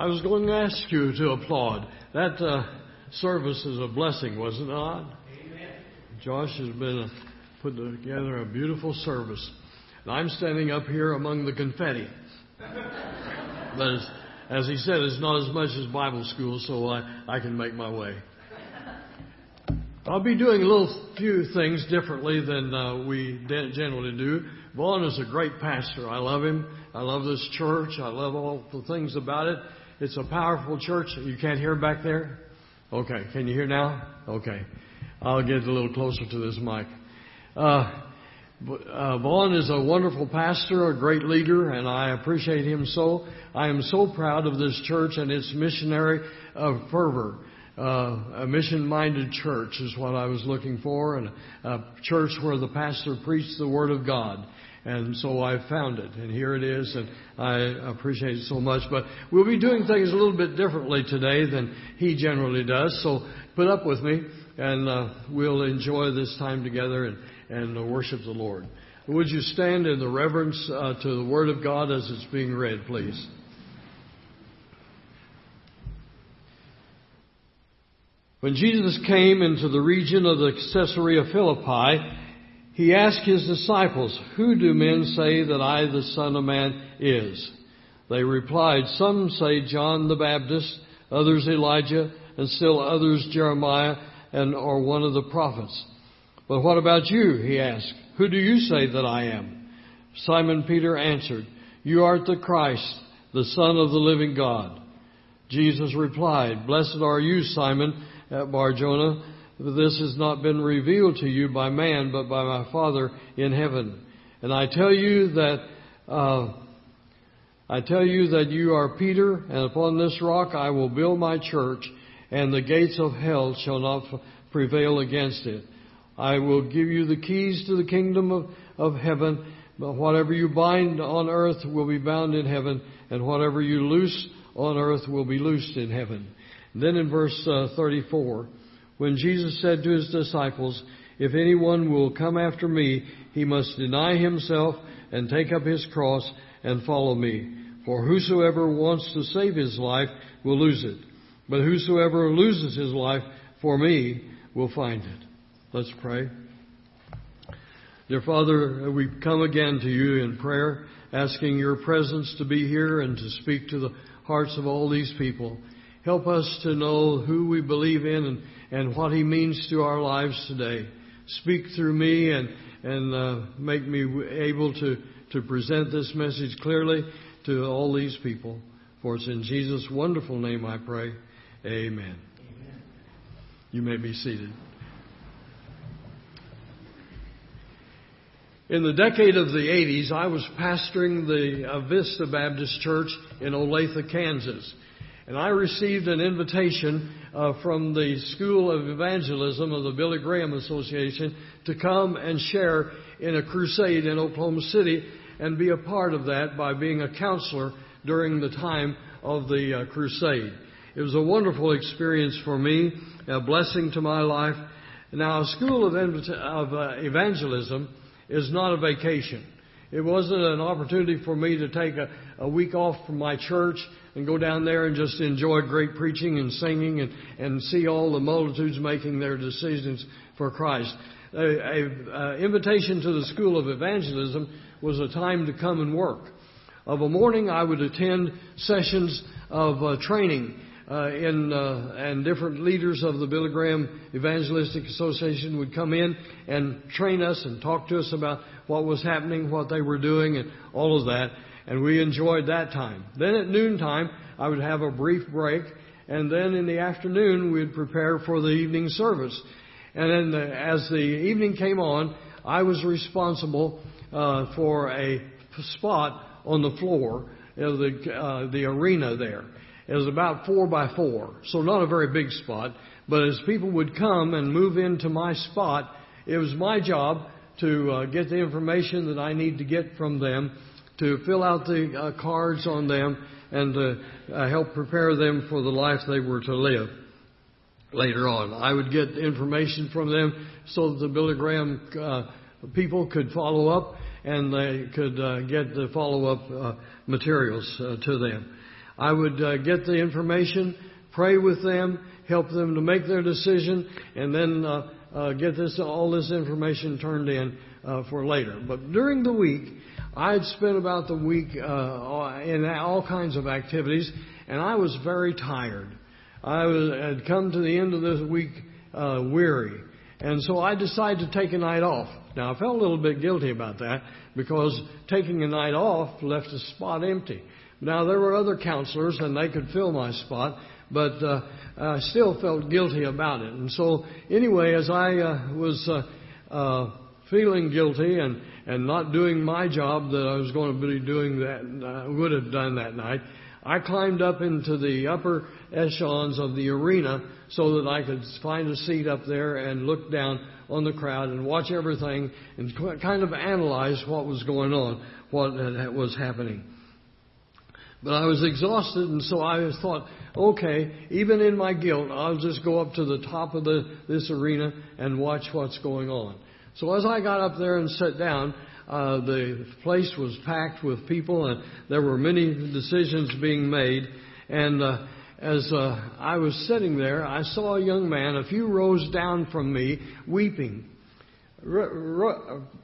I was going to ask you to applaud. That uh, service is a blessing, was it not? Amen. Josh has been uh, putting together a beautiful service. And I'm standing up here among the confetti. but as, as, he said, it's not as much as Bible school, so I, I can make my way. I'll be doing a little few things differently than uh, we generally do. Vaughn is a great pastor. I love him. I love this church. I love all the things about it. It's a powerful church. You can't hear back there? Okay. Can you hear now? Okay. I'll get a little closer to this mic. Uh, uh, Vaughn is a wonderful pastor, a great leader, and I appreciate him so. I am so proud of this church and its missionary fervor. Uh, a mission-minded church is what I was looking for, and a church where the pastor preached the Word of God. And so I found it, and here it is, and I appreciate it so much. But we'll be doing things a little bit differently today than he generally does, so put up with me, and uh, we'll enjoy this time together and, and worship the Lord. Would you stand in the reverence uh, to the Word of God as it's being read, please? When Jesus came into the region of the Caesarea Philippi, he asked his disciples, Who do men say that I, the Son of Man, is? They replied, Some say John the Baptist, others Elijah, and still others Jeremiah, and or one of the prophets. But what about you? He asked. Who do you say that I am? Simon Peter answered, You art the Christ, the Son of the living God. Jesus replied, Blessed are you, Simon at Barjona this has not been revealed to you by man, but by my Father in heaven. And I tell you that, uh, I tell you that you are Peter, and upon this rock I will build my church, and the gates of hell shall not prevail against it. I will give you the keys to the kingdom of, of heaven. But whatever you bind on earth will be bound in heaven, and whatever you loose on earth will be loosed in heaven. Then in verse uh, 34, when Jesus said to his disciples, If anyone will come after me, he must deny himself and take up his cross and follow me. For whosoever wants to save his life will lose it. But whosoever loses his life for me will find it. Let's pray. Dear Father, we come again to you in prayer, asking your presence to be here and to speak to the hearts of all these people. Help us to know who we believe in and and what He means to our lives today. Speak through me and, and uh, make me able to, to present this message clearly to all these people. For it's in Jesus' wonderful name I pray. Amen. Amen. You may be seated. In the decade of the 80s, I was pastoring the Vista Baptist Church in Olathe, Kansas. And I received an invitation uh, from the School of Evangelism of the Billy Graham Association to come and share in a crusade in Oklahoma City and be a part of that by being a counselor during the time of the uh, crusade. It was a wonderful experience for me, a blessing to my life. Now, a school of, of uh, evangelism is not a vacation. It wasn't an opportunity for me to take a, a week off from my church and go down there and just enjoy great preaching and singing and, and see all the multitudes making their decisions for Christ. A, a, a invitation to the School of Evangelism was a time to come and work. Of a morning, I would attend sessions of uh, training uh, in, uh, and different leaders of the Billy Graham Evangelistic Association would come in and train us and talk to us about what was happening, what they were doing, and all of that and we enjoyed that time. Then at noontime, I would have a brief break, and then in the afternoon, we'd prepare for the evening service. And then the, as the evening came on, I was responsible uh, for a spot on the floor of the, uh, the arena there. It was about four by four, so not a very big spot. But as people would come and move into my spot, it was my job to uh, get the information that I need to get from them to fill out the uh, cards on them and to uh, help prepare them for the life they were to live later on. I would get information from them so that the Billy Graham uh, people could follow up and they could uh, get the follow up uh, materials uh, to them. I would uh, get the information, pray with them, help them to make their decision, and then uh, uh, get this all this information turned in uh, for later. But during the week, I'd spent about the week uh, in all kinds of activities, and I was very tired. I was, had come to the end of this week uh, weary, and so I decided to take a night off. Now I felt a little bit guilty about that because taking a night off left the spot empty. Now there were other counselors, and they could fill my spot, but uh, I still felt guilty about it. And so, anyway, as I uh, was uh, uh, feeling guilty and and not doing my job that I was going to be doing that uh, would have done that night, I climbed up into the upper echelons of the arena so that I could find a seat up there and look down on the crowd and watch everything and kind of analyze what was going on, what was happening. But I was exhausted, and so I thought, okay, even in my guilt, I'll just go up to the top of the, this arena and watch what's going on. So as I got up there and sat down, uh, the place was packed with people, and there were many decisions being made. And uh, as uh, I was sitting there, I saw a young man a few rows down from me weeping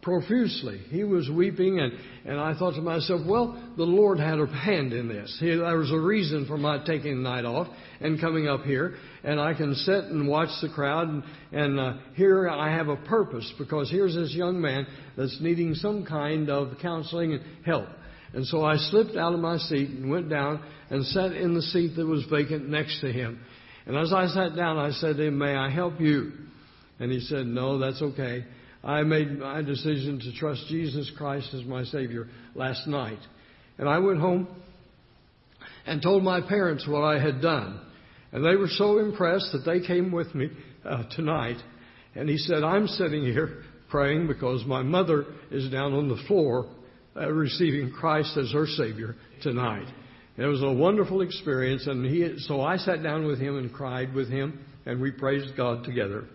profusely. He was weeping, and, and I thought to myself, well, the Lord had a hand in this. He, there was a reason for my taking the night off and coming up here, and I can sit and watch the crowd, and, and uh, here I have a purpose because here's this young man that's needing some kind of counseling and help. And so I slipped out of my seat and went down and sat in the seat that was vacant next to him. And as I sat down, I said to him, May I help you? And he said, No, that's okay. I made my decision to trust Jesus Christ as my Savior last night. And I went home and told my parents what I had done. And they were so impressed that they came with me uh, tonight. And he said, I'm sitting here praying because my mother is down on the floor uh, receiving Christ as her Savior tonight. It was a wonderful experience, and he, so I sat down with him and cried with him, and we praised God together.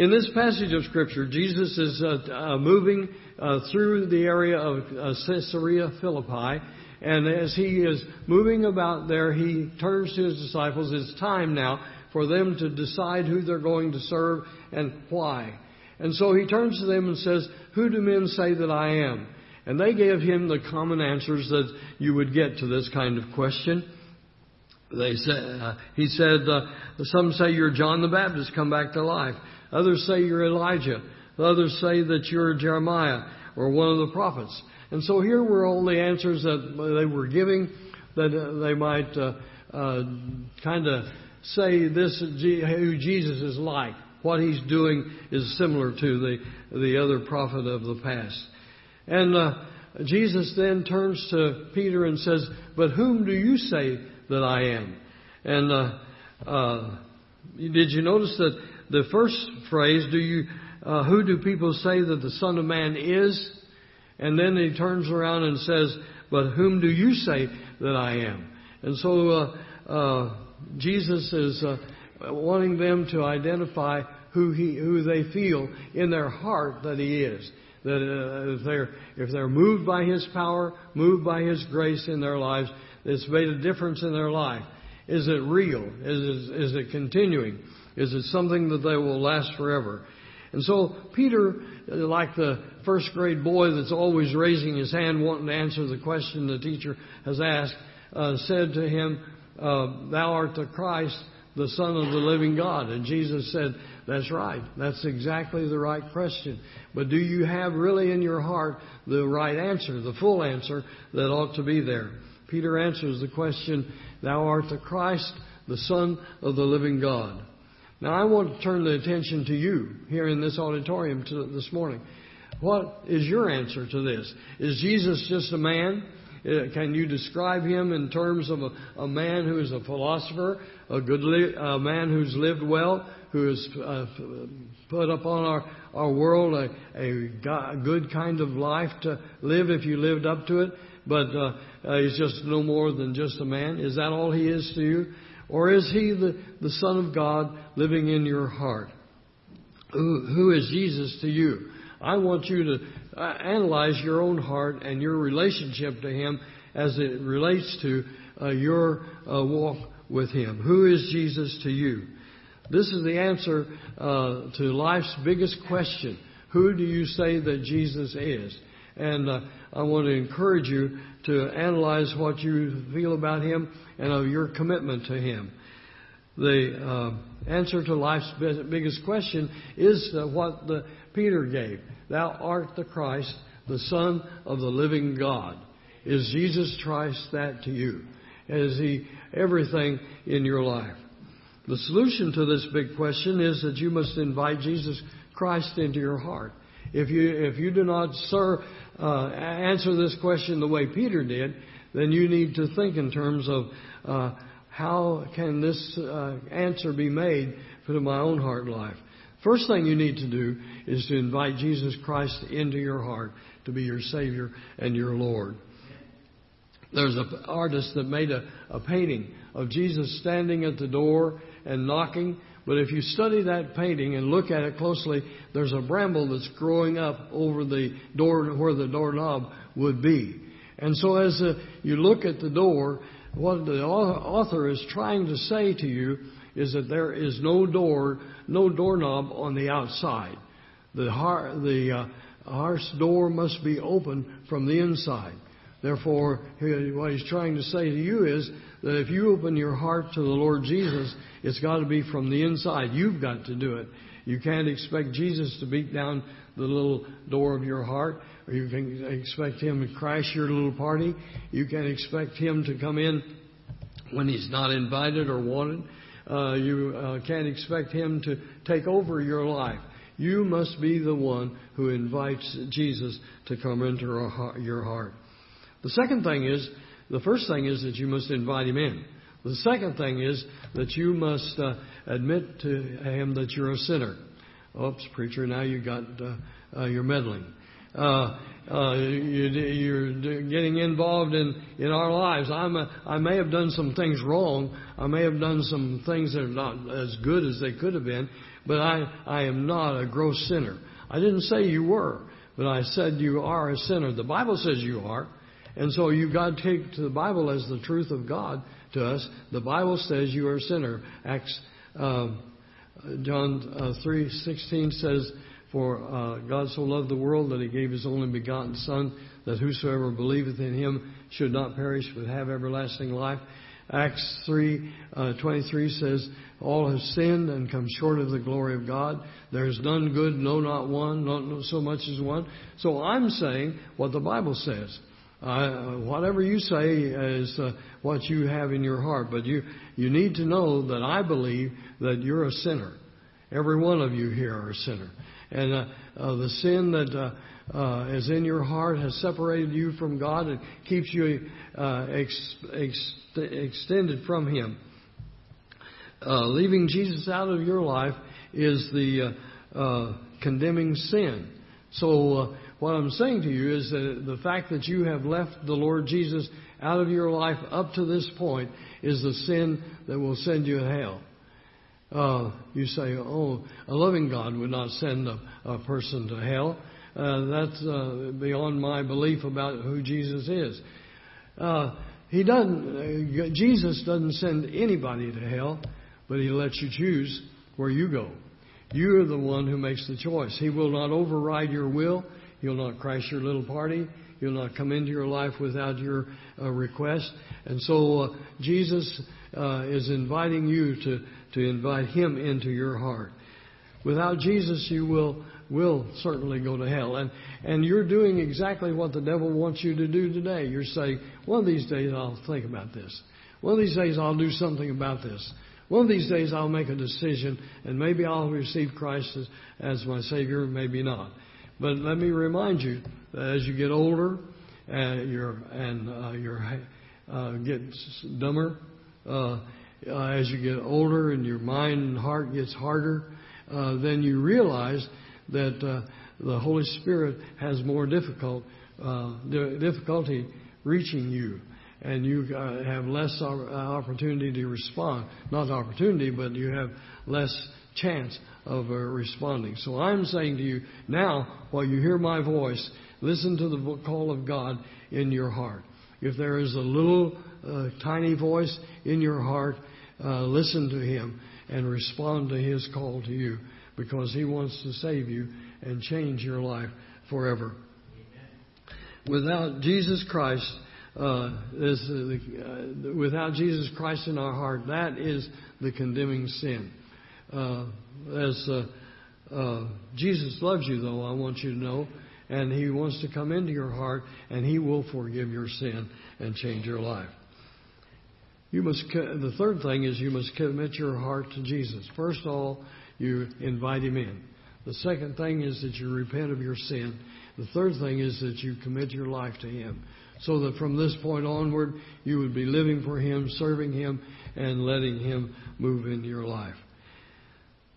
In this passage of Scripture, Jesus is uh, uh, moving uh, through the area of uh, Caesarea Philippi, and as he is moving about there, he turns to his disciples. It's time now for them to decide who they're going to serve and why. And so he turns to them and says, Who do men say that I am? And they gave him the common answers that you would get to this kind of question. They said, uh, he said, uh, Some say you're John the Baptist come back to life. Others say you're Elijah. Others say that you're Jeremiah or one of the prophets. And so here were all the answers that they were giving that uh, they might uh, uh, kind of say this who Jesus is like. What he's doing is similar to the the other prophet of the past. And uh, Jesus then turns to Peter and says, "But whom do you say that I am?" And uh, uh, did you notice that the first phrase, do you, uh, who do people say that the Son of Man is? And then he turns around and says, but whom do you say that I am? And so uh, uh, Jesus is uh, wanting them to identify who he, who they feel in their heart that he is. That if they're if they're moved by His power, moved by His grace in their lives, it's made a difference in their life. Is it real? Is it, is it continuing? Is it something that they will last forever? And so Peter, like the first grade boy that's always raising his hand wanting to answer the question the teacher has asked, uh, said to him, uh, Thou art the Christ, the Son of the living God. And Jesus said, That's right. That's exactly the right question. But do you have really in your heart the right answer, the full answer that ought to be there? Peter answers the question, Thou art the Christ, the Son of the living God. Now, I want to turn the attention to you here in this auditorium this morning. What is your answer to this? Is Jesus just a man? Uh, can you describe him in terms of a, a man who is a philosopher, a good li- a man who's lived well, who has uh, put upon our, our world a, a, good kind of life to live if you lived up to it, but uh, uh, he's just no more than just a man? Is that all he is to you? Or is he the, the Son of God living in your heart? Who, who is Jesus to you? I want you to uh, analyze your own heart and your relationship to him as it relates to uh, your uh, walk with Him? Who is Jesus to you? This is the answer uh, to life's biggest question. Who do you say that Jesus is? And uh, I want to encourage you to analyze what you feel about Him and of your commitment to Him. The uh, answer to life's biggest question is uh, what the, Peter gave. Thou art the Christ, the Son of the living God. Is Jesus Christ that to you? Is He everything in your life? The solution to this big question is that you must invite Jesus Christ into your heart. If you, if you do not, sir, uh, answer this question the way Peter did, then you need to think in terms of uh, how can this uh, answer be made for my own heart life. First thing you need to do is to invite Jesus Christ into your heart to be your Savior and your Lord. There's an artist that made a, a painting of Jesus standing at the door and knocking. But if you study that painting and look at it closely, there's a bramble that's growing up over the door where the doorknob would be. And so as uh, you look at the door, what the author is trying to say to you is that there is no door, no doorknob on the outside. The, heart, the uh, heart's door must be open from the inside. Therefore, what he's trying to say to you is that if you open your heart to the Lord Jesus, it's got to be from the inside. You've got to do it. You can't expect Jesus to beat down the little door of your heart, or you can expect him to crash your little party. You can't expect him to come in when he's not invited or wanted. Uh, you uh, can't expect him to take over your life. You must be the one who invites Jesus to come into your heart. The second thing is, the first thing is that you must invite him in. The second thing is that you must uh, admit to him that you're a sinner. Oops, preacher, now you got uh, uh, you're meddling. Uh, uh, you, are getting involved in in our lives. I'm a, I may have done some things wrong. I may have done some things that are not as good as they could have been. But I I am not a gross sinner. I didn't say you were, but I said you are a sinner. The Bible says you are. And so you've got to take to the Bible as the truth of God to us. The Bible says you are a sinner. Acts uh, John uh, three sixteen says, "For uh, God so loved the world that He gave His only begotten Son, that whosoever believeth in Him should not perish but have everlasting life." Acts three uh, twenty three says, "All have sinned and come short of the glory of God. There is none good, no, not one, not so much as one." So I'm saying what the Bible says. Uh, whatever you say is uh, what you have in your heart, but you you need to know that I believe that you're a sinner. Every one of you here are a sinner, and uh, uh the sin that uh, uh, is in your heart has separated you from God and keeps you ex- ex- extended from Him. leaving Jesus out of your life is the condemning sin. So what I'm saying to you is that the fact that you have left the Lord Jesus out of your life up to this point is the sin that will send you to hell. Uh, you say, oh, a loving God would not send a, a person to hell. Uh, that's uh, beyond my belief about who Jesus is. Uh, he doesn't. Uh, Jesus doesn't send anybody to hell, but He lets you choose where you go. You are the one who makes the choice. He will not override your will. He'll not crash your little party. You'll not come into your life without your uh, request. And so uh, Jesus uh, is inviting you to, to invite Him into your heart. Without Jesus, you will will certainly go to hell. And and you're doing exactly what the devil wants you to do today. You're saying, one of these days I'll think about this. One of these days I'll do something about this. One of these days I'll make a decision, and maybe I'll receive Christ as, as my Savior, maybe not. But let me remind you that as you get older and you're and uh, you're uh, get dumber, uh, uh, as you get older and your mind and heart gets harder, uh, then you realize that uh, the Holy Spirit has more difficult difficulty reaching you, and you have less opportunity to respond. Not opportunity, but you have less chance of uh, responding. So I'm saying to you now, while you hear my voice, listen to the call of God in your heart. If there is a little uh, tiny voice in your heart, uh, listen to him and respond to his call to you because he wants to save you and change your life forever. Without Jesus Christ, uh, uh, without Jesus Christ in our heart, that is the condemning sin. Uh, as uh, uh, Jesus loves you, though, I want you to know, and He wants to come into your heart, and He will forgive your sin and change your life. You must. The third thing is you must commit your heart to Jesus. First of all, you invite Him in. The second thing is that you repent of your sin. The third thing is that you commit your life to Him. So that from this point onward, you would be living for Him, serving Him, and letting Him move into your life.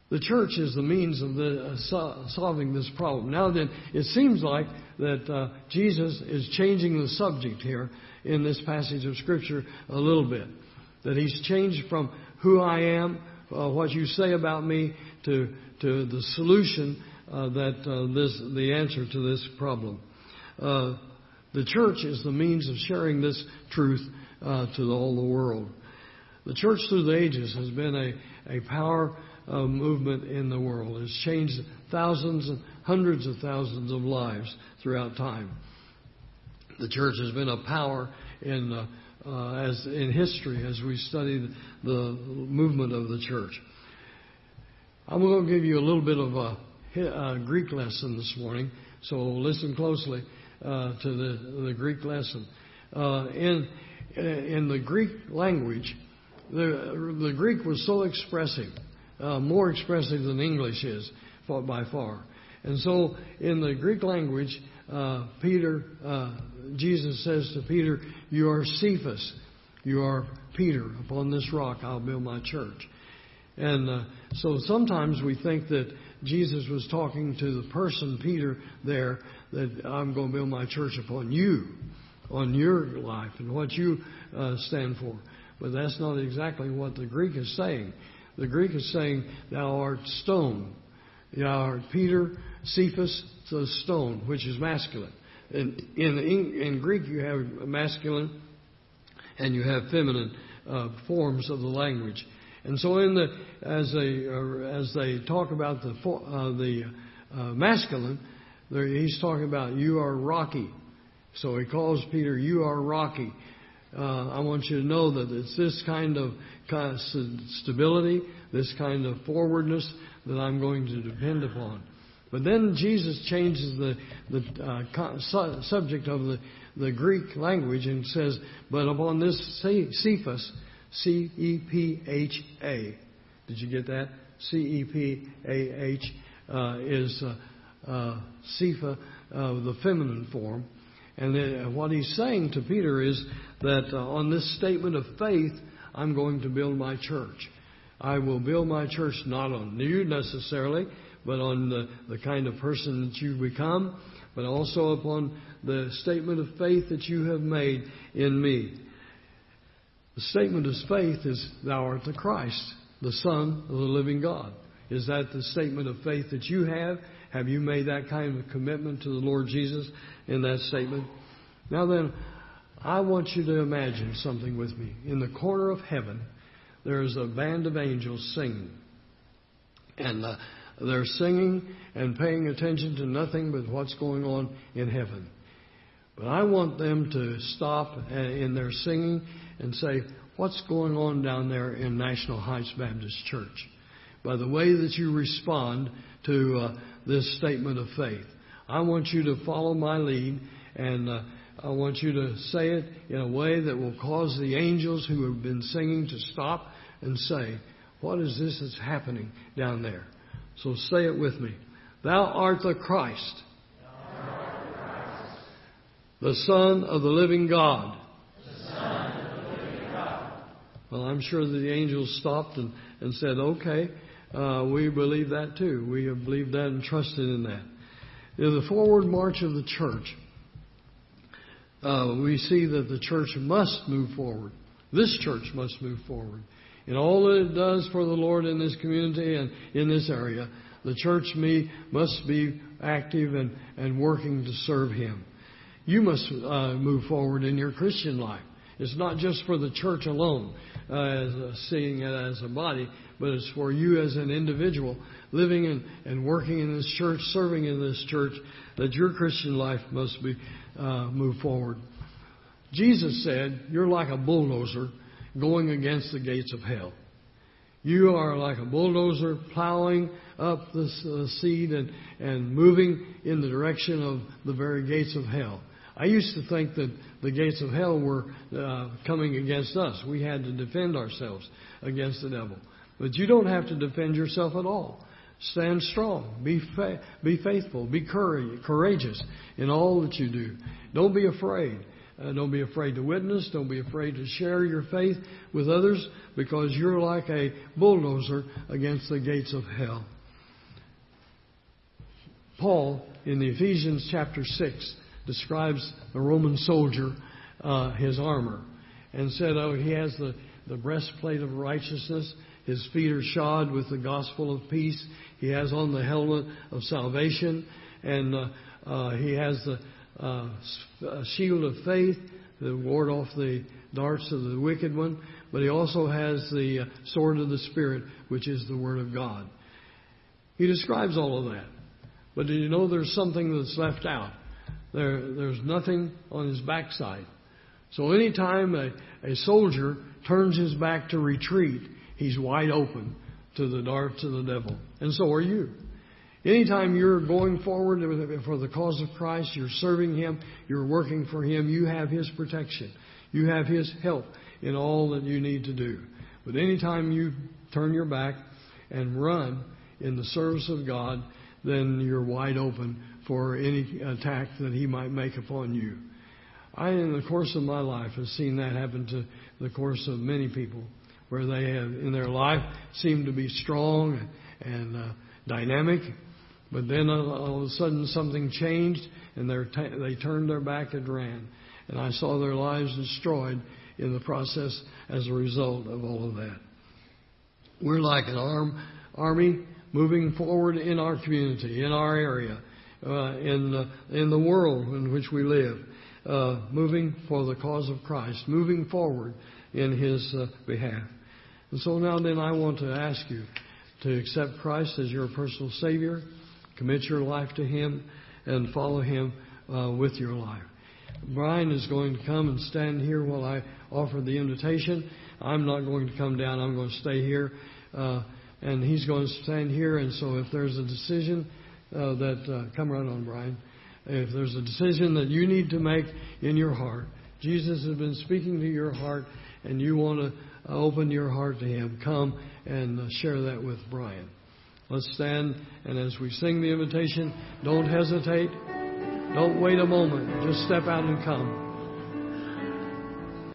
The church is the means of the, uh, solving this problem. Now then, it seems like that uh, Jesus is changing the subject here in this passage of Scripture a little bit. That He's changed from who I am, uh, what you say about me, to, to the solution uh, that uh, this, the answer to this problem. Uh, the church is the means of sharing this truth to all the world. The church through the ages has been a, a power uh, movement in the world. It's changed thousands and hundreds of thousands of lives throughout time. The church has been a power in uh, uh, as in history as we study the movement of the church. I'm going to give you a little bit of a, a Greek lesson this morning, so listen closely uh, to the, the Greek lesson. Uh, in in the Greek language, the the Greek was so expressive, uh, more expressive than English is by far. And so, in the Greek language, uh, Peter, uh, Jesus says to Peter, "You are Cephas, you are Peter. Upon this rock I'll build my church." And uh, so sometimes we think that Jesus was talking to the person, Peter, there, that I'm going to build my church upon you, on your life, and what you uh, stand for. But that's not exactly what the Greek is saying. The Greek is saying, Thou art stone. Thou art Peter, Cephas, the stone, which is masculine. In, in, in Greek, you have masculine and you have feminine uh, forms of the language. And so, in the as they uh, as they talk about the uh, the uh, masculine, he's talking about you are rocky. So he calls Peter, you are rocky. Uh, I want you to know that it's this kind of, stability, this kind of forwardness that I'm going to depend upon. But then Jesus changes the, the uh, su- subject of the, the Greek language and says, But upon this Cephas, C E P H A. Did you get that? C E P A H uh, is uh, uh, Cepha, uh, the feminine form. And then what he's saying to Peter is that uh, on this statement of faith, I'm going to build my church. I will build my church not on you necessarily, but on the, the kind of person that you become, but also upon the statement of faith that you have made in me. The statement of faith is, Thou art the Christ, the Son of the living God. Is that the statement of faith that you have? Have you made that kind of commitment to the Lord Jesus in that statement? Now then, I want you to imagine something with me. In the corner of heaven, there is a band of angels singing. And uh, they're singing and paying attention to nothing but what's going on in heaven. But I want them to stop uh, in their singing and say, What's going on down there in National Heights Baptist Church? By the way that you respond to uh, this statement of faith. I want you to follow my lead and uh, I want you to say it in a way that will cause the angels who have been singing to stop and say, What is this that's happening down there? So say it with me. Thou art the Christ, the, Christ. the Son of the living God. Well, I'm sure that the angels stopped and, and said, okay, uh, we believe that too. We have believed that and trusted in that. In the forward march of the church, uh, we see that the church must move forward. This church must move forward. In all that it does for the Lord in this community and in this area, the church me must be active and, and working to serve Him. You must uh, move forward in your Christian life. It's not just for the church alone, uh, as, uh, seeing it as a body, but it's for you as an individual living in, and working in this church, serving in this church, that your Christian life must be uh, move forward. Jesus said, "You're like a bulldozer going against the gates of hell." You are like a bulldozer plowing up the uh, seed and, and moving in the direction of the very gates of hell. I used to think that the gates of hell were uh, coming against us. We had to defend ourselves against the devil. But you don't have to defend yourself at all. Stand strong. Be, fa- be faithful. Be courage- courageous in all that you do. Don't be afraid. Uh, don't be afraid to witness. Don't be afraid to share your faith with others because you're like a bulldozer against the gates of hell. Paul, in the Ephesians chapter 6, describes the Roman soldier, uh, his armor, and said, Oh, he has the, the breastplate of righteousness. His feet are shod with the gospel of peace. He has on the helmet of salvation, and uh, uh, he has the uh, shield of faith to ward off the darts of the wicked one, but he also has the uh, sword of the Spirit, which is the Word of God. He describes all of that. But do you know there's something that's left out? There, there's nothing on his backside. So anytime a, a soldier turns his back to retreat, he's wide open to the darts of the devil. And so are you. Anytime you're going forward for the cause of Christ, you're serving Him, you're working for Him, you have His protection. You have His help in all that you need to do. But anytime you turn your back and run in the service of God, then you're wide open for any attack that He might make upon you. I, in the course of my life, have seen that happen to the course of many people, where they have, in their life, seemed to be strong and, uh, dynamic, but then all of a sudden something changed and t- they turned their back and ran. And I saw their lives destroyed in the process as a result of all of that. We're like an arm, army moving forward in our community, in our area, in, uh, in the world in which we live, uh, moving for the cause of Christ, moving forward in His uh, behalf. And so now then I want to ask you to accept Christ as your personal Savior Commit your life to Him and follow Him uh, with your life. Brian is going to come and stand here while I offer the invitation. I'm not going to come down. I'm going to stay here. Uh, and he's going to stand here. And so if there's a decision uh, that, uh, come right on, Brian. If there's a decision that you need to make in your heart, Jesus has been speaking to your heart, and you want to open your heart to Him, come and uh, share that with Brian. Let's stand, and as we sing the invitation, don't hesitate. Don't wait a moment. Just step out and come.